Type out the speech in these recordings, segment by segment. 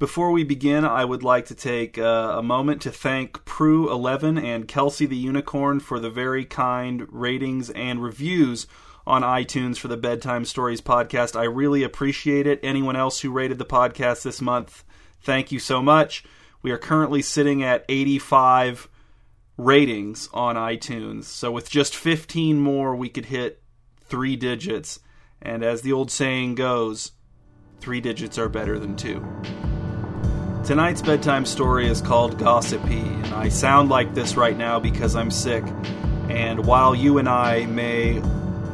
Before we begin, I would like to take uh, a moment to thank Prue11 and Kelsey the Unicorn for the very kind ratings and reviews on iTunes for the Bedtime Stories podcast. I really appreciate it. Anyone else who rated the podcast this month, thank you so much. We are currently sitting at 85 ratings on iTunes. So with just 15 more, we could hit three digits. And as the old saying goes, three digits are better than two. Tonight's bedtime story is called Gossipee, and I sound like this right now because I'm sick. And while you and I may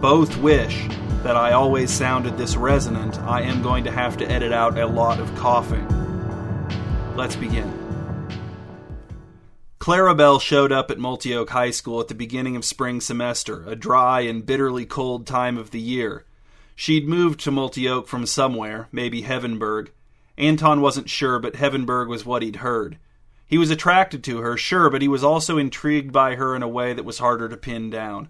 both wish that I always sounded this resonant, I am going to have to edit out a lot of coughing. Let's begin. Clarabelle showed up at Multioak High School at the beginning of spring semester, a dry and bitterly cold time of the year. She'd moved to Multioak from somewhere, maybe Heavenburg, Anton wasn't sure, but Heavenburg was what he'd heard. He was attracted to her, sure, but he was also intrigued by her in a way that was harder to pin down.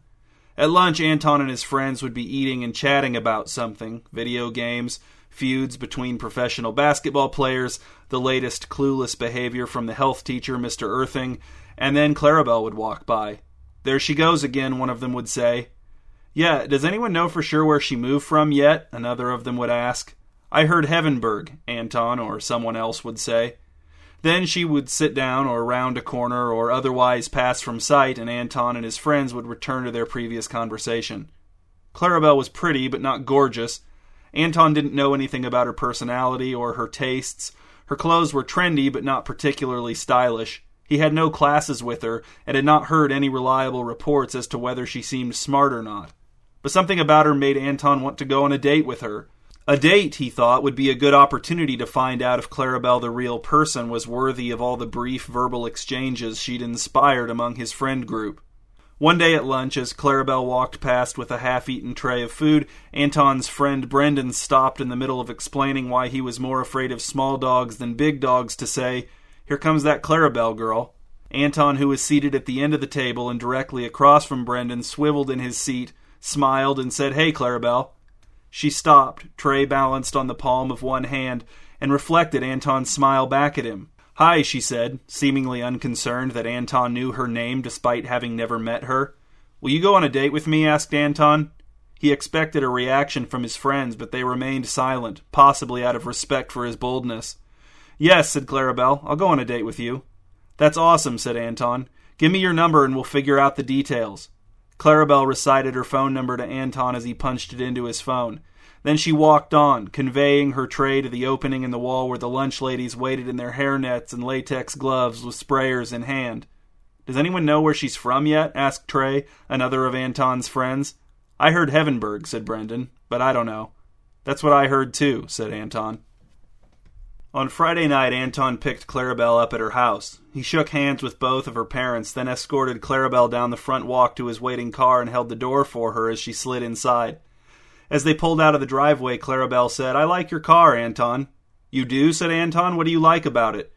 At lunch, Anton and his friends would be eating and chatting about something video games, feuds between professional basketball players, the latest clueless behavior from the health teacher, Mr. Earthing, and then Clarabelle would walk by. There she goes again, one of them would say. Yeah, does anyone know for sure where she moved from yet? Another of them would ask. I heard Heavenburg, Anton or someone else would say. Then she would sit down or round a corner or otherwise pass from sight, and Anton and his friends would return to their previous conversation. Clarabelle was pretty, but not gorgeous. Anton didn't know anything about her personality or her tastes. Her clothes were trendy, but not particularly stylish. He had no classes with her, and had not heard any reliable reports as to whether she seemed smart or not. But something about her made Anton want to go on a date with her, a date, he thought, would be a good opportunity to find out if Clarabelle the real person was worthy of all the brief verbal exchanges she'd inspired among his friend group. One day at lunch, as Clarabelle walked past with a half eaten tray of food, Anton's friend Brendan stopped in the middle of explaining why he was more afraid of small dogs than big dogs to say, Here comes that Clarabelle girl. Anton, who was seated at the end of the table and directly across from Brendan, swiveled in his seat, smiled, and said, Hey, Clarabelle. She stopped, tray balanced on the palm of one hand, and reflected Anton's smile back at him. Hi, she said, seemingly unconcerned that Anton knew her name despite having never met her. Will you go on a date with me? asked Anton. He expected a reaction from his friends, but they remained silent, possibly out of respect for his boldness. Yes, said Clarabelle, I'll go on a date with you. That's awesome, said Anton. Give me your number and we'll figure out the details. Clarabelle recited her phone number to Anton as he punched it into his phone. Then she walked on, conveying her tray to the opening in the wall where the lunch ladies waited in their hairnets and latex gloves with sprayers in hand. Does anyone know where she's from yet? asked Trey, another of Anton's friends. I heard Heavenburg, said Brendan, but I don't know. That's what I heard too, said Anton. On Friday night, Anton picked Clarabelle up at her house. He shook hands with both of her parents, then escorted Clarabelle down the front walk to his waiting car and held the door for her as she slid inside. As they pulled out of the driveway, Clarabelle said, I like your car, Anton. You do? said Anton. What do you like about it?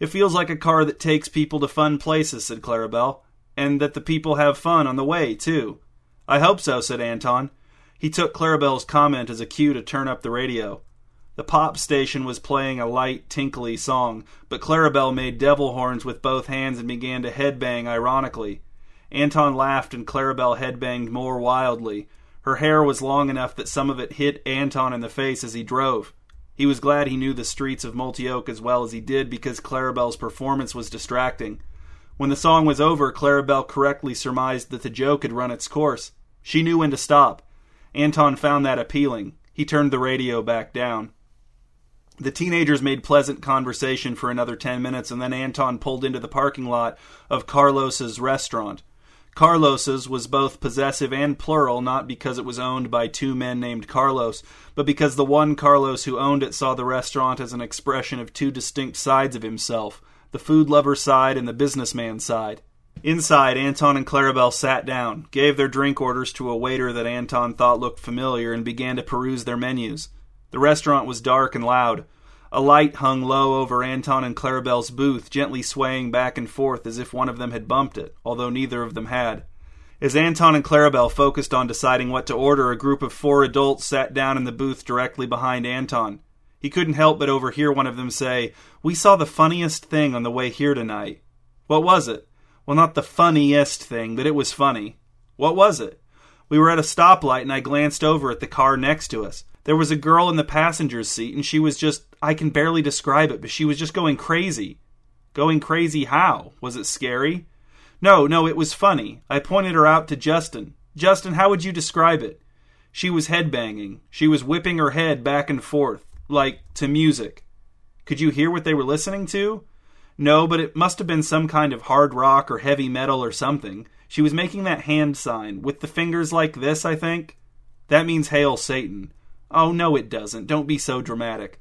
It feels like a car that takes people to fun places, said Clarabelle, and that the people have fun on the way, too. I hope so, said Anton. He took Clarabelle's comment as a cue to turn up the radio. The pop station was playing a light, tinkly song, but Clarabelle made devil horns with both hands and began to headbang ironically. Anton laughed and Clarabelle headbanged more wildly. Her hair was long enough that some of it hit Anton in the face as he drove. He was glad he knew the streets of Multioak as well as he did because Clarabelle's performance was distracting. When the song was over, Clarabelle correctly surmised that the joke had run its course. She knew when to stop. Anton found that appealing. He turned the radio back down. The teenagers made pleasant conversation for another ten minutes, and then Anton pulled into the parking lot of Carlos's restaurant. Carlos's was both possessive and plural, not because it was owned by two men named Carlos, but because the one Carlos who owned it saw the restaurant as an expression of two distinct sides of himself the food lover side and the businessman side. Inside, Anton and Clarabelle sat down, gave their drink orders to a waiter that Anton thought looked familiar, and began to peruse their menus. The restaurant was dark and loud. A light hung low over Anton and Clarabelle's booth, gently swaying back and forth as if one of them had bumped it, although neither of them had. As Anton and Clarabelle focused on deciding what to order, a group of four adults sat down in the booth directly behind Anton. He couldn't help but overhear one of them say, We saw the funniest thing on the way here tonight. What was it? Well, not the funniest thing, but it was funny. What was it? We were at a stoplight and I glanced over at the car next to us. There was a girl in the passenger's seat and she was just, I can barely describe it, but she was just going crazy. Going crazy how? Was it scary? No, no, it was funny. I pointed her out to Justin. Justin, how would you describe it? She was headbanging. She was whipping her head back and forth, like to music. Could you hear what they were listening to? No, but it must have been some kind of hard rock or heavy metal or something. She was making that hand sign, with the fingers like this, I think. That means Hail Satan. Oh, no, it doesn't. Don't be so dramatic.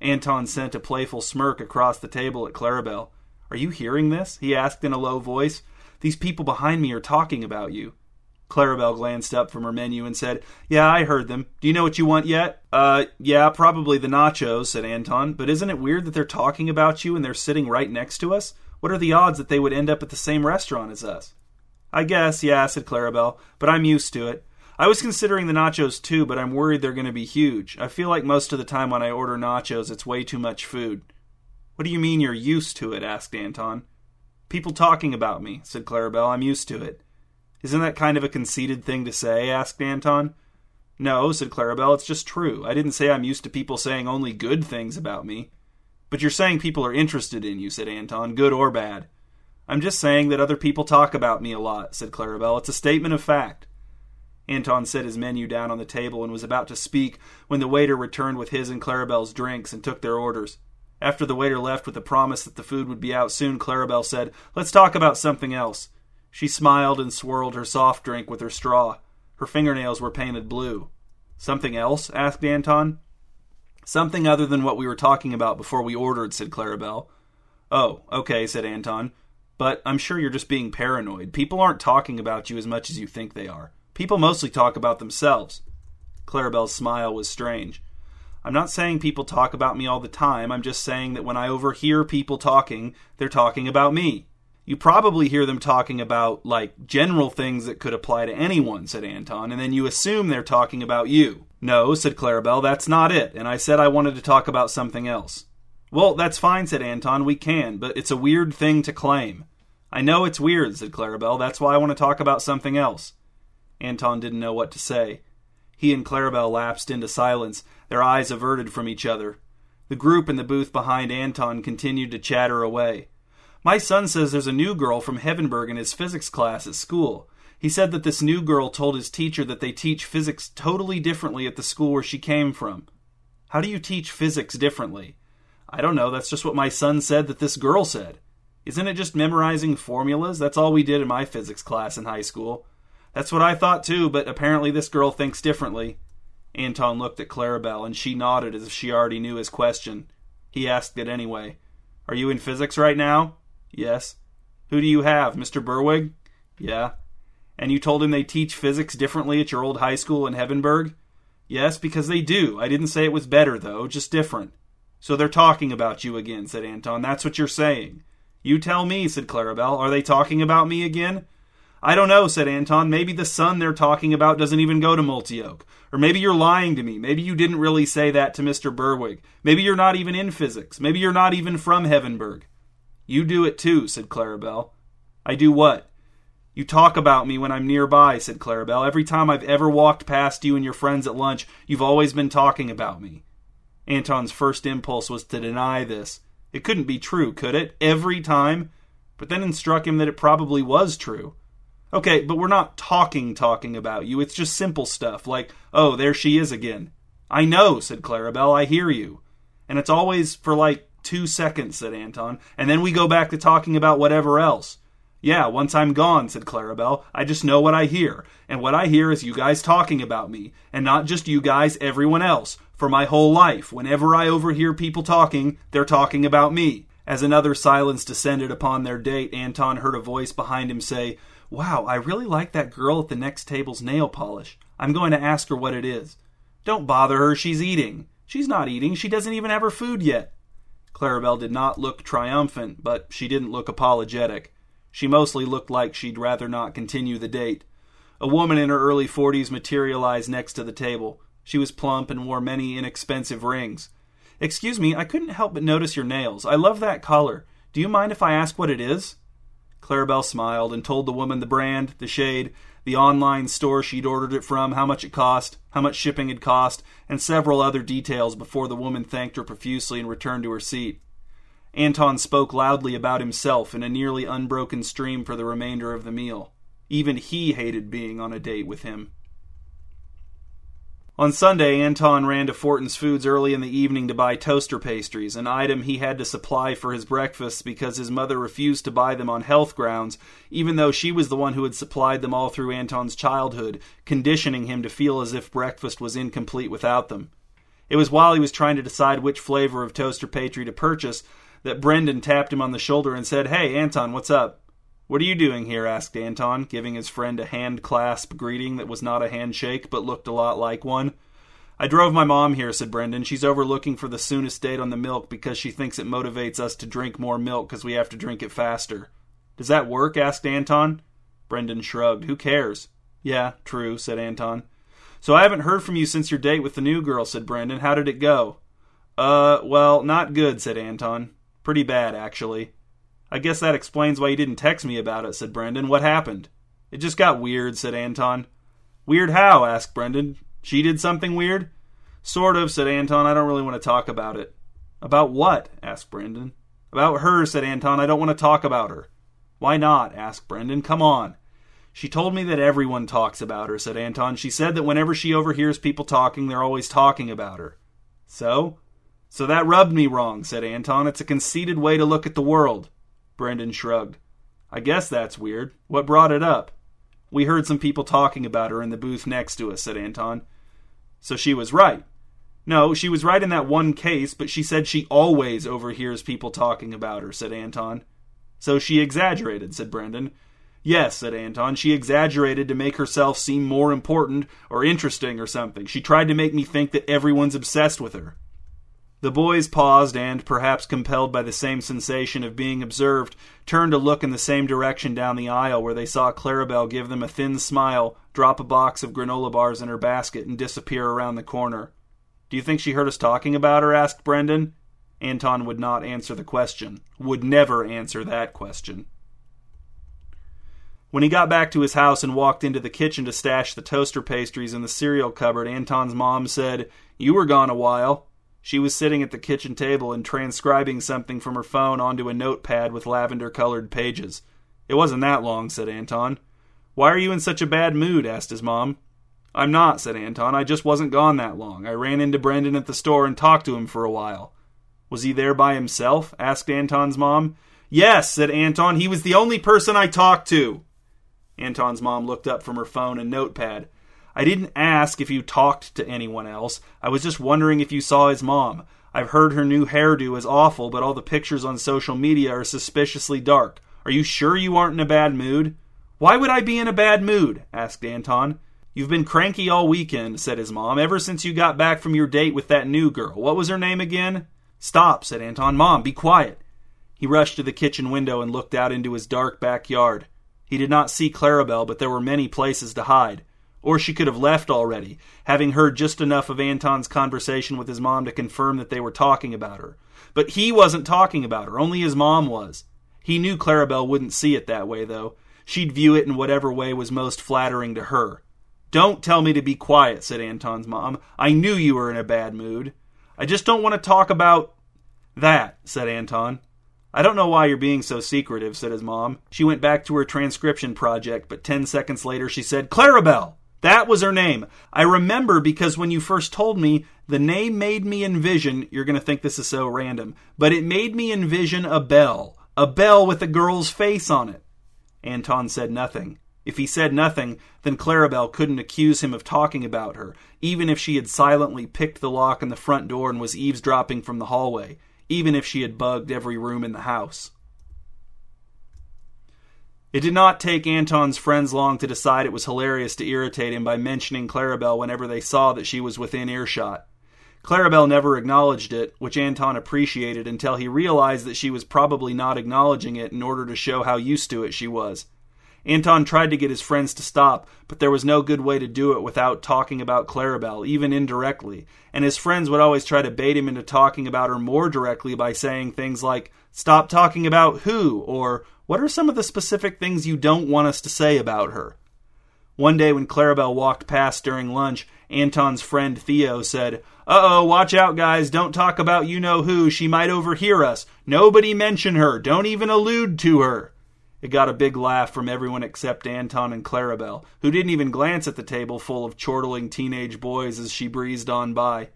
Anton sent a playful smirk across the table at Clarabelle. Are you hearing this? he asked in a low voice. These people behind me are talking about you. Clarabelle glanced up from her menu and said, Yeah, I heard them. Do you know what you want yet? Uh, yeah, probably the nachos, said Anton. But isn't it weird that they're talking about you and they're sitting right next to us? What are the odds that they would end up at the same restaurant as us? I guess, yeah, said Clarabelle, but I'm used to it. I was considering the nachos too, but I'm worried they're going to be huge. I feel like most of the time when I order nachos, it's way too much food. What do you mean you're used to it? asked Anton. People talking about me, said Clarabelle. I'm used to it. Isn't that kind of a conceited thing to say? asked Anton. No, said Clarabelle, it's just true. I didn't say I'm used to people saying only good things about me. But you're saying people are interested in you, said Anton, good or bad. I'm just saying that other people talk about me a lot, said Clarabelle. It's a statement of fact. Anton set his menu down on the table and was about to speak when the waiter returned with his and Clarabelle's drinks and took their orders. After the waiter left with the promise that the food would be out soon, Clarabelle said, Let's talk about something else. She smiled and swirled her soft drink with her straw. Her fingernails were painted blue. Something else? asked Anton. Something other than what we were talking about before we ordered, said Clarabelle. Oh, okay, said Anton. But I'm sure you're just being paranoid. People aren't talking about you as much as you think they are. People mostly talk about themselves. Clarabelle's smile was strange. I'm not saying people talk about me all the time. I'm just saying that when I overhear people talking, they're talking about me. You probably hear them talking about, like, general things that could apply to anyone, said Anton, and then you assume they're talking about you. No, said Clarabelle, that's not it, and I said I wanted to talk about something else. Well, that's fine, said Anton, we can, but it's a weird thing to claim. I know it's weird, said Clarabelle, that's why I want to talk about something else. Anton didn't know what to say. He and Clarabelle lapsed into silence, their eyes averted from each other. The group in the booth behind Anton continued to chatter away. My son says there's a new girl from Heavenburg in his physics class at school. He said that this new girl told his teacher that they teach physics totally differently at the school where she came from. How do you teach physics differently? I don't know, that's just what my son said that this girl said. Isn't it just memorizing formulas? That's all we did in my physics class in high school. That's what I thought too, but apparently this girl thinks differently. Anton looked at Clarabelle, and she nodded as if she already knew his question. He asked it anyway. Are you in physics right now? Yes. Who do you have, Mr. Berwig? Yeah. And you told him they teach physics differently at your old high school in Heavenburg? Yes, because they do. I didn't say it was better, though, just different. So they're talking about you again, said Anton. That's what you're saying. You tell me, said Clarabelle. Are they talking about me again? I don't know, said Anton. Maybe the son they're talking about doesn't even go to Multioak. Or maybe you're lying to me. Maybe you didn't really say that to Mr. Berwig. Maybe you're not even in physics. Maybe you're not even from Heavenburg. You do it too, said Clarabelle. I do what? You talk about me when I'm nearby, said Clarabelle. Every time I've ever walked past you and your friends at lunch, you've always been talking about me. Anton's first impulse was to deny this. It couldn't be true, could it? Every time? But then it struck him that it probably was true. Okay, but we're not talking talking about you. It's just simple stuff like, oh, there she is again. I know, said Clarabelle. I hear you. And it's always for like two seconds, said Anton, and then we go back to talking about whatever else. Yeah, once I'm gone, said Clarabelle, I just know what I hear. And what I hear is you guys talking about me. And not just you guys, everyone else. For my whole life, whenever I overhear people talking, they're talking about me. As another silence descended upon their date, Anton heard a voice behind him say, Wow, I really like that girl at the next table's nail polish. I'm going to ask her what it is. Don't bother her, she's eating. She's not eating, she doesn't even have her food yet. Clarabelle did not look triumphant, but she didn't look apologetic. She mostly looked like she'd rather not continue the date. A woman in her early forties materialized next to the table. She was plump and wore many inexpensive rings. Excuse me, I couldn't help but notice your nails. I love that color. Do you mind if I ask what it is? Clarabelle smiled and told the woman the brand, the shade, the online store she'd ordered it from, how much it cost, how much shipping had cost, and several other details before the woman thanked her profusely and returned to her seat. Anton spoke loudly about himself in a nearly unbroken stream for the remainder of the meal. Even he hated being on a date with him. On Sunday, Anton ran to Fortin's Foods early in the evening to buy toaster pastries, an item he had to supply for his breakfasts because his mother refused to buy them on health grounds, even though she was the one who had supplied them all through Anton's childhood, conditioning him to feel as if breakfast was incomplete without them. It was while he was trying to decide which flavor of toaster pastry to purchase that Brendan tapped him on the shoulder and said, Hey, Anton, what's up? What are you doing here? asked Anton, giving his friend a hand clasp greeting that was not a handshake but looked a lot like one. I drove my mom here, said Brendan. She's over looking for the soonest date on the milk because she thinks it motivates us to drink more milk because we have to drink it faster. Does that work? asked Anton. Brendan shrugged. Who cares? Yeah, true, said Anton. So I haven't heard from you since your date with the new girl, said Brendan. How did it go? Uh, well, not good, said Anton. Pretty bad, actually. I guess that explains why you didn't text me about it, said Brendan. What happened? It just got weird, said Anton. Weird how? asked Brendan. She did something weird? Sort of, said Anton. I don't really want to talk about it. About what? asked Brendan. About her, said Anton. I don't want to talk about her. Why not? asked Brendan. Come on. She told me that everyone talks about her, said Anton. She said that whenever she overhears people talking, they're always talking about her. So? So that rubbed me wrong, said Anton. It's a conceited way to look at the world. Brendan shrugged. I guess that's weird. What brought it up? We heard some people talking about her in the booth next to us, said Anton. So she was right. No, she was right in that one case, but she said she always overhears people talking about her, said Anton. So she exaggerated, said Brendan. Yes, said Anton. She exaggerated to make herself seem more important or interesting or something. She tried to make me think that everyone's obsessed with her. The boys paused and, perhaps compelled by the same sensation of being observed, turned to look in the same direction down the aisle where they saw Clarabelle give them a thin smile, drop a box of granola bars in her basket, and disappear around the corner. Do you think she heard us talking about her? asked Brendan. Anton would not answer the question, would never answer that question. When he got back to his house and walked into the kitchen to stash the toaster pastries in the cereal cupboard, Anton's mom said, You were gone a while. She was sitting at the kitchen table and transcribing something from her phone onto a notepad with lavender colored pages. It wasn't that long, said Anton. Why are you in such a bad mood? asked his mom. I'm not, said Anton. I just wasn't gone that long. I ran into Brendan at the store and talked to him for a while. Was he there by himself? asked Anton's mom. Yes, said Anton. He was the only person I talked to. Anton's mom looked up from her phone and notepad. I didn't ask if you talked to anyone else. I was just wondering if you saw his mom. I've heard her new hairdo is awful, but all the pictures on social media are suspiciously dark. Are you sure you aren't in a bad mood? Why would I be in a bad mood? asked Anton. You've been cranky all weekend, said his mom, ever since you got back from your date with that new girl. What was her name again? Stop, said Anton. Mom, be quiet. He rushed to the kitchen window and looked out into his dark backyard. He did not see Clarabelle, but there were many places to hide. Or she could have left already, having heard just enough of Anton's conversation with his mom to confirm that they were talking about her. But he wasn't talking about her, only his mom was. He knew Clarabelle wouldn't see it that way, though. She'd view it in whatever way was most flattering to her. Don't tell me to be quiet, said Anton's mom. I knew you were in a bad mood. I just don't want to talk about that, said Anton. I don't know why you're being so secretive, said his mom. She went back to her transcription project, but ten seconds later she said, Clarabelle! That was her name. I remember because when you first told me, the name made me envision, you're going to think this is so random, but it made me envision a bell. A bell with a girl's face on it. Anton said nothing. If he said nothing, then Clarabelle couldn't accuse him of talking about her, even if she had silently picked the lock in the front door and was eavesdropping from the hallway, even if she had bugged every room in the house. It did not take Anton's friends long to decide it was hilarious to irritate him by mentioning Clarabelle whenever they saw that she was within earshot. Clarabelle never acknowledged it, which Anton appreciated until he realized that she was probably not acknowledging it in order to show how used to it she was. Anton tried to get his friends to stop, but there was no good way to do it without talking about Clarabelle, even indirectly. And his friends would always try to bait him into talking about her more directly by saying things like, Stop talking about who, or What are some of the specific things you don't want us to say about her? One day when Clarabelle walked past during lunch, Anton's friend Theo said, Uh oh, watch out, guys. Don't talk about you know who. She might overhear us. Nobody mention her. Don't even allude to her. It got a big laugh from everyone except Anton and Clarabelle, who didn't even glance at the table full of chortling teenage boys as she breezed on by.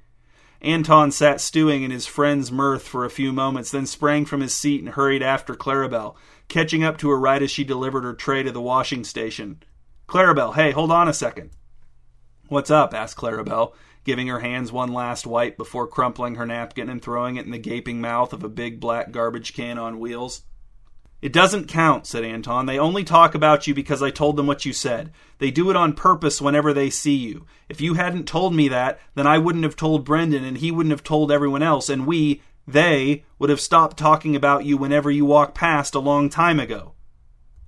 Anton sat stewing in his friend's mirth for a few moments, then sprang from his seat and hurried after Clarabelle, catching up to her right as she delivered her tray to the washing station. Clarabelle, hey, hold on a second. What's up? asked Clarabelle, giving her hands one last wipe before crumpling her napkin and throwing it in the gaping mouth of a big black garbage can on wheels. It doesn't count, said Anton. They only talk about you because I told them what you said. They do it on purpose whenever they see you. If you hadn't told me that, then I wouldn't have told Brendan and he wouldn't have told everyone else, and we, they, would have stopped talking about you whenever you walked past a long time ago.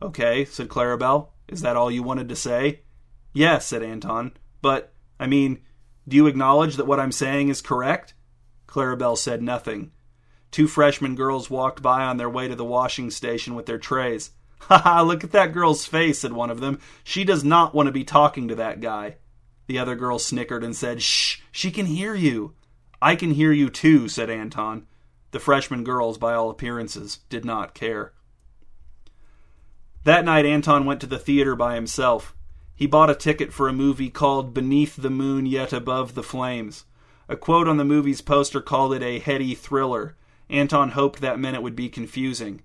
Okay, said Clarabelle. Is that all you wanted to say? Yes, said Anton. But, I mean, do you acknowledge that what I'm saying is correct? Clarabelle said nothing. Two freshman girls walked by on their way to the washing station with their trays. Ha ha, look at that girl's face, said one of them. She does not want to be talking to that guy. The other girl snickered and said, Shh, she can hear you. I can hear you too, said Anton. The freshman girls, by all appearances, did not care. That night, Anton went to the theater by himself. He bought a ticket for a movie called Beneath the Moon Yet Above the Flames. A quote on the movie's poster called it a heady thriller, Anton hoped that it would be confusing.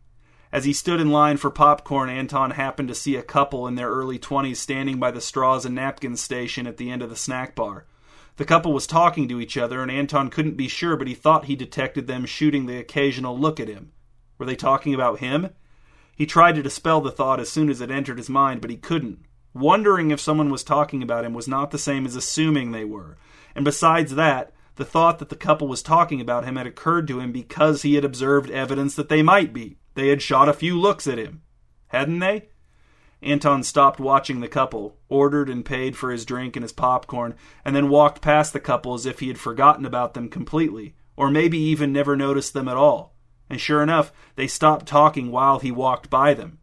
As he stood in line for popcorn, Anton happened to see a couple in their early 20s standing by the straws and napkins station at the end of the snack bar. The couple was talking to each other, and Anton couldn't be sure, but he thought he detected them shooting the occasional look at him. Were they talking about him? He tried to dispel the thought as soon as it entered his mind, but he couldn't. Wondering if someone was talking about him was not the same as assuming they were. And besides that, the thought that the couple was talking about him had occurred to him because he had observed evidence that they might be. They had shot a few looks at him. Hadn't they? Anton stopped watching the couple, ordered and paid for his drink and his popcorn, and then walked past the couple as if he had forgotten about them completely, or maybe even never noticed them at all. And sure enough, they stopped talking while he walked by them.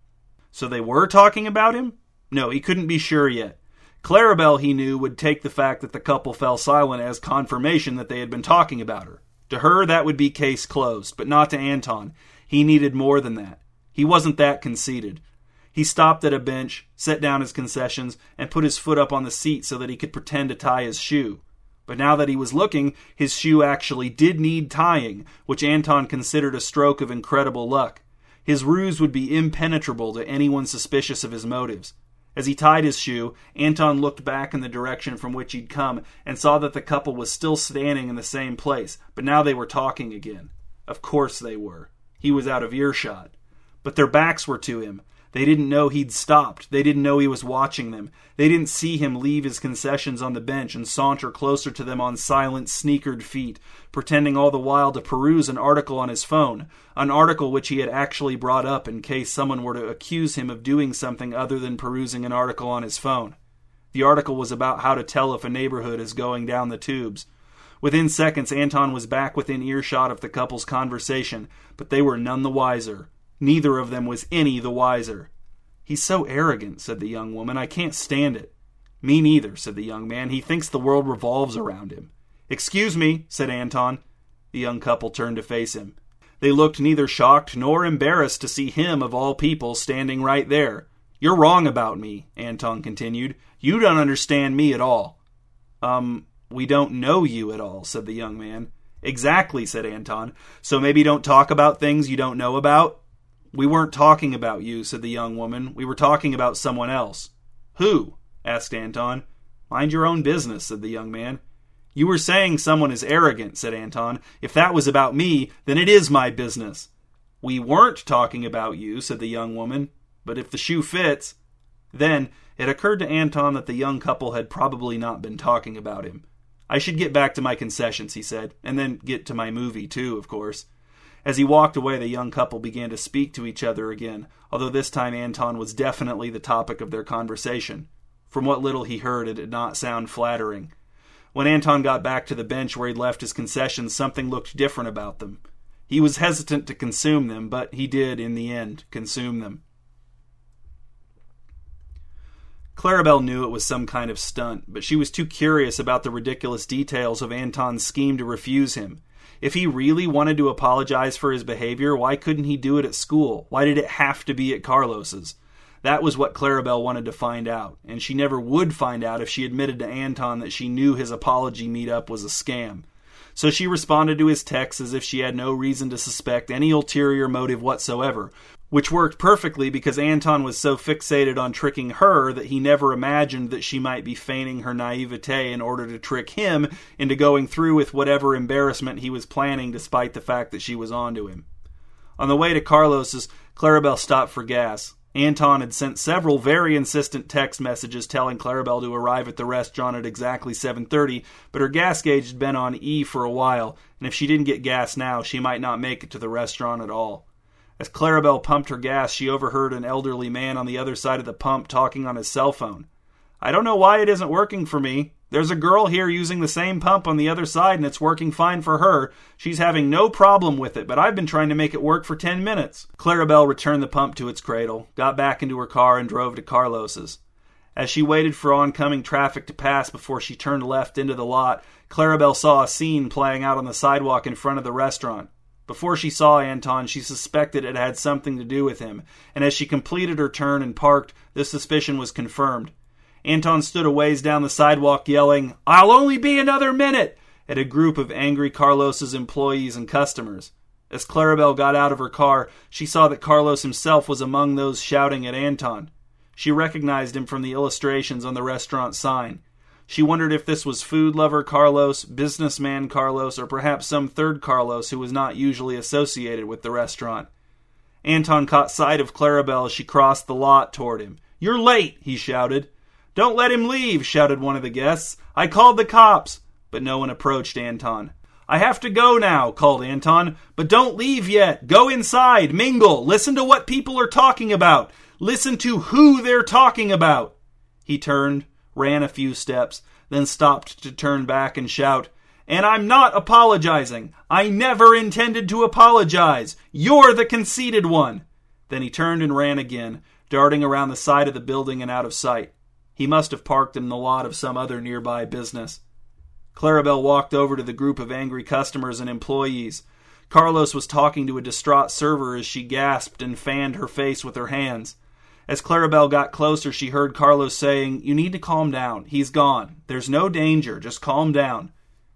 So they were talking about him? No, he couldn't be sure yet. Clarabelle, he knew, would take the fact that the couple fell silent as confirmation that they had been talking about her. To her, that would be case closed, but not to Anton. He needed more than that. He wasn't that conceited. He stopped at a bench, set down his concessions, and put his foot up on the seat so that he could pretend to tie his shoe. But now that he was looking, his shoe actually did need tying, which Anton considered a stroke of incredible luck. His ruse would be impenetrable to anyone suspicious of his motives. As he tied his shoe, Anton looked back in the direction from which he'd come and saw that the couple was still standing in the same place, but now they were talking again. Of course they were. He was out of earshot. But their backs were to him, they didn't know he'd stopped. They didn't know he was watching them. They didn't see him leave his concessions on the bench and saunter closer to them on silent, sneakered feet, pretending all the while to peruse an article on his phone, an article which he had actually brought up in case someone were to accuse him of doing something other than perusing an article on his phone. The article was about how to tell if a neighborhood is going down the tubes. Within seconds, Anton was back within earshot of the couple's conversation, but they were none the wiser. Neither of them was any the wiser. He's so arrogant, said the young woman. I can't stand it. Me neither, said the young man. He thinks the world revolves around him. Excuse me, said Anton. The young couple turned to face him. They looked neither shocked nor embarrassed to see him, of all people, standing right there. You're wrong about me, Anton continued. You don't understand me at all. Um, we don't know you at all, said the young man. Exactly, said Anton. So maybe don't talk about things you don't know about? We weren't talking about you, said the young woman. We were talking about someone else. Who? asked Anton. Mind your own business, said the young man. You were saying someone is arrogant, said Anton. If that was about me, then it is my business. We weren't talking about you, said the young woman. But if the shoe fits. Then it occurred to Anton that the young couple had probably not been talking about him. I should get back to my concessions, he said, and then get to my movie, too, of course. As he walked away, the young couple began to speak to each other again, although this time Anton was definitely the topic of their conversation. From what little he heard, it did not sound flattering. When Anton got back to the bench where he'd left his concessions, something looked different about them. He was hesitant to consume them, but he did, in the end, consume them. Clarabelle knew it was some kind of stunt, but she was too curious about the ridiculous details of Anton's scheme to refuse him. If he really wanted to apologize for his behavior, why couldn't he do it at school? Why did it have to be at Carlos's? That was what Clarabelle wanted to find out, and she never would find out if she admitted to Anton that she knew his apology meetup was a scam. So she responded to his text as if she had no reason to suspect any ulterior motive whatsoever, which worked perfectly because Anton was so fixated on tricking her that he never imagined that she might be feigning her naivete in order to trick him into going through with whatever embarrassment he was planning despite the fact that she was onto him. On the way to Carlos's, Clarabelle stopped for gas. Anton had sent several very insistent text messages telling Clarabelle to arrive at the restaurant at exactly 7:30, but her gas gauge had been on E for a while, and if she didn't get gas now, she might not make it to the restaurant at all. As Clarabelle pumped her gas, she overheard an elderly man on the other side of the pump talking on his cell phone. I don't know why it isn't working for me. There's a girl here using the same pump on the other side and it's working fine for her. She's having no problem with it, but I've been trying to make it work for 10 minutes. Clarabelle returned the pump to its cradle, got back into her car, and drove to Carlos's. As she waited for oncoming traffic to pass before she turned left into the lot, Clarabelle saw a scene playing out on the sidewalk in front of the restaurant. Before she saw Anton, she suspected it had something to do with him, and as she completed her turn and parked, this suspicion was confirmed. Anton stood a ways down the sidewalk yelling, I'll only be another minute! at a group of angry Carlos's employees and customers. As Clarabelle got out of her car, she saw that Carlos himself was among those shouting at Anton. She recognized him from the illustrations on the restaurant sign. She wondered if this was food lover Carlos, businessman Carlos, or perhaps some third Carlos who was not usually associated with the restaurant. Anton caught sight of Clarabelle as she crossed the lot toward him. You're late, he shouted. Don't let him leave, shouted one of the guests. I called the cops. But no one approached Anton. I have to go now, called Anton. But don't leave yet. Go inside, mingle, listen to what people are talking about. Listen to who they're talking about. He turned, ran a few steps, then stopped to turn back and shout, And I'm not apologizing. I never intended to apologize. You're the conceited one. Then he turned and ran again, darting around the side of the building and out of sight. He must have parked in the lot of some other nearby business. Clarabelle walked over to the group of angry customers and employees. Carlos was talking to a distraught server as she gasped and fanned her face with her hands. As Clarabelle got closer, she heard Carlos saying, You need to calm down. He's gone. There's no danger. Just calm down.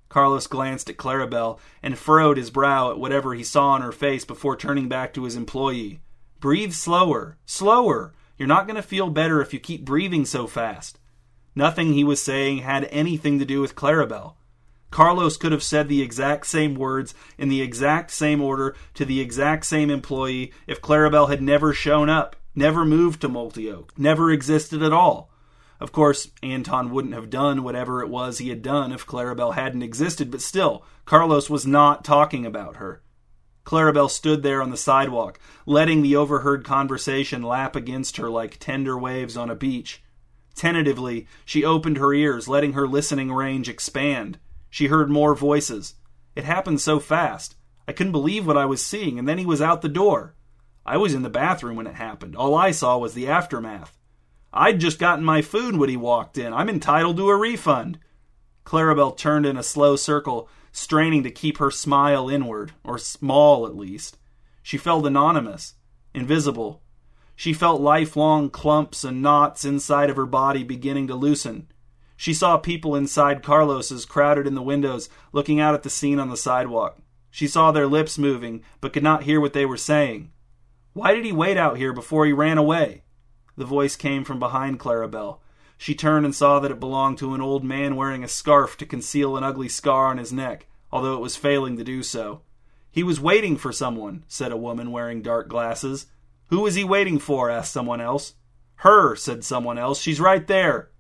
Carlos glanced at Clarabelle and furrowed his brow at whatever he saw on her face before turning back to his employee. Breathe slower. Slower. You're not going to feel better if you keep breathing so fast. Nothing he was saying had anything to do with Clarabelle. Carlos could have said the exact same words in the exact same order to the exact same employee if Clarabelle had never shown up never moved to Multioak, never existed at all. Of course, Anton wouldn't have done whatever it was he had done if Clarabelle hadn't existed, but still, Carlos was not talking about her. Clarabelle stood there on the sidewalk, letting the overheard conversation lap against her like tender waves on a beach. Tentatively, she opened her ears, letting her listening range expand. She heard more voices. It happened so fast. I couldn't believe what I was seeing, and then he was out the door. I was in the bathroom when it happened. All I saw was the aftermath. I'd just gotten my food when he walked in. I'm entitled to a refund. Clarabelle turned in a slow circle, straining to keep her smile inward, or small at least. She felt anonymous, invisible. She felt lifelong clumps and knots inside of her body beginning to loosen. She saw people inside Carlos's crowded in the windows, looking out at the scene on the sidewalk. She saw their lips moving, but could not hear what they were saying. Why did he wait out here before he ran away? The voice came from behind Clarabelle. She turned and saw that it belonged to an old man wearing a scarf to conceal an ugly scar on his neck, although it was failing to do so. He was waiting for someone, said a woman wearing dark glasses. Who was he waiting for? asked someone else. Her, said someone else. She's right there.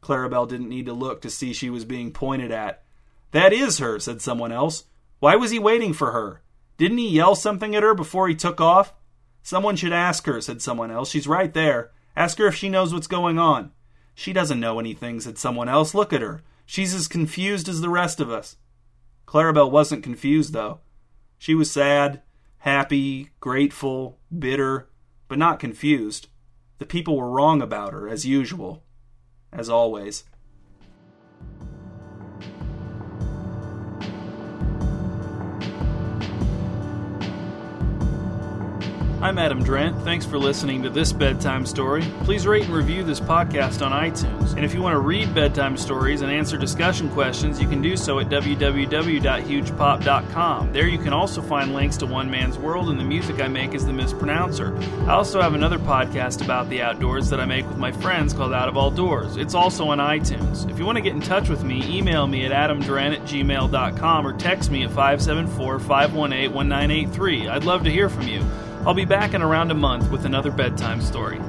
Clarabelle didn't need to look to see she was being pointed at. That is her, said someone else. Why was he waiting for her? Didn't he yell something at her before he took off? Someone should ask her, said someone else. She's right there. Ask her if she knows what's going on. She doesn't know anything, said someone else. Look at her. She's as confused as the rest of us. Clarabelle wasn't confused, though. She was sad, happy, grateful, bitter, but not confused. The people were wrong about her, as usual. As always. I'm Adam Drent. Thanks for listening to this bedtime story. Please rate and review this podcast on iTunes. And if you want to read bedtime stories and answer discussion questions, you can do so at www.hugepop.com. There you can also find links to One Man's World and the music I make as the mispronouncer. I also have another podcast about the outdoors that I make with my friends called Out of All Doors. It's also on iTunes. If you want to get in touch with me, email me at adamdrent at gmail.com or text me at 574 518 1983. I'd love to hear from you. I'll be back in around a month with another bedtime story.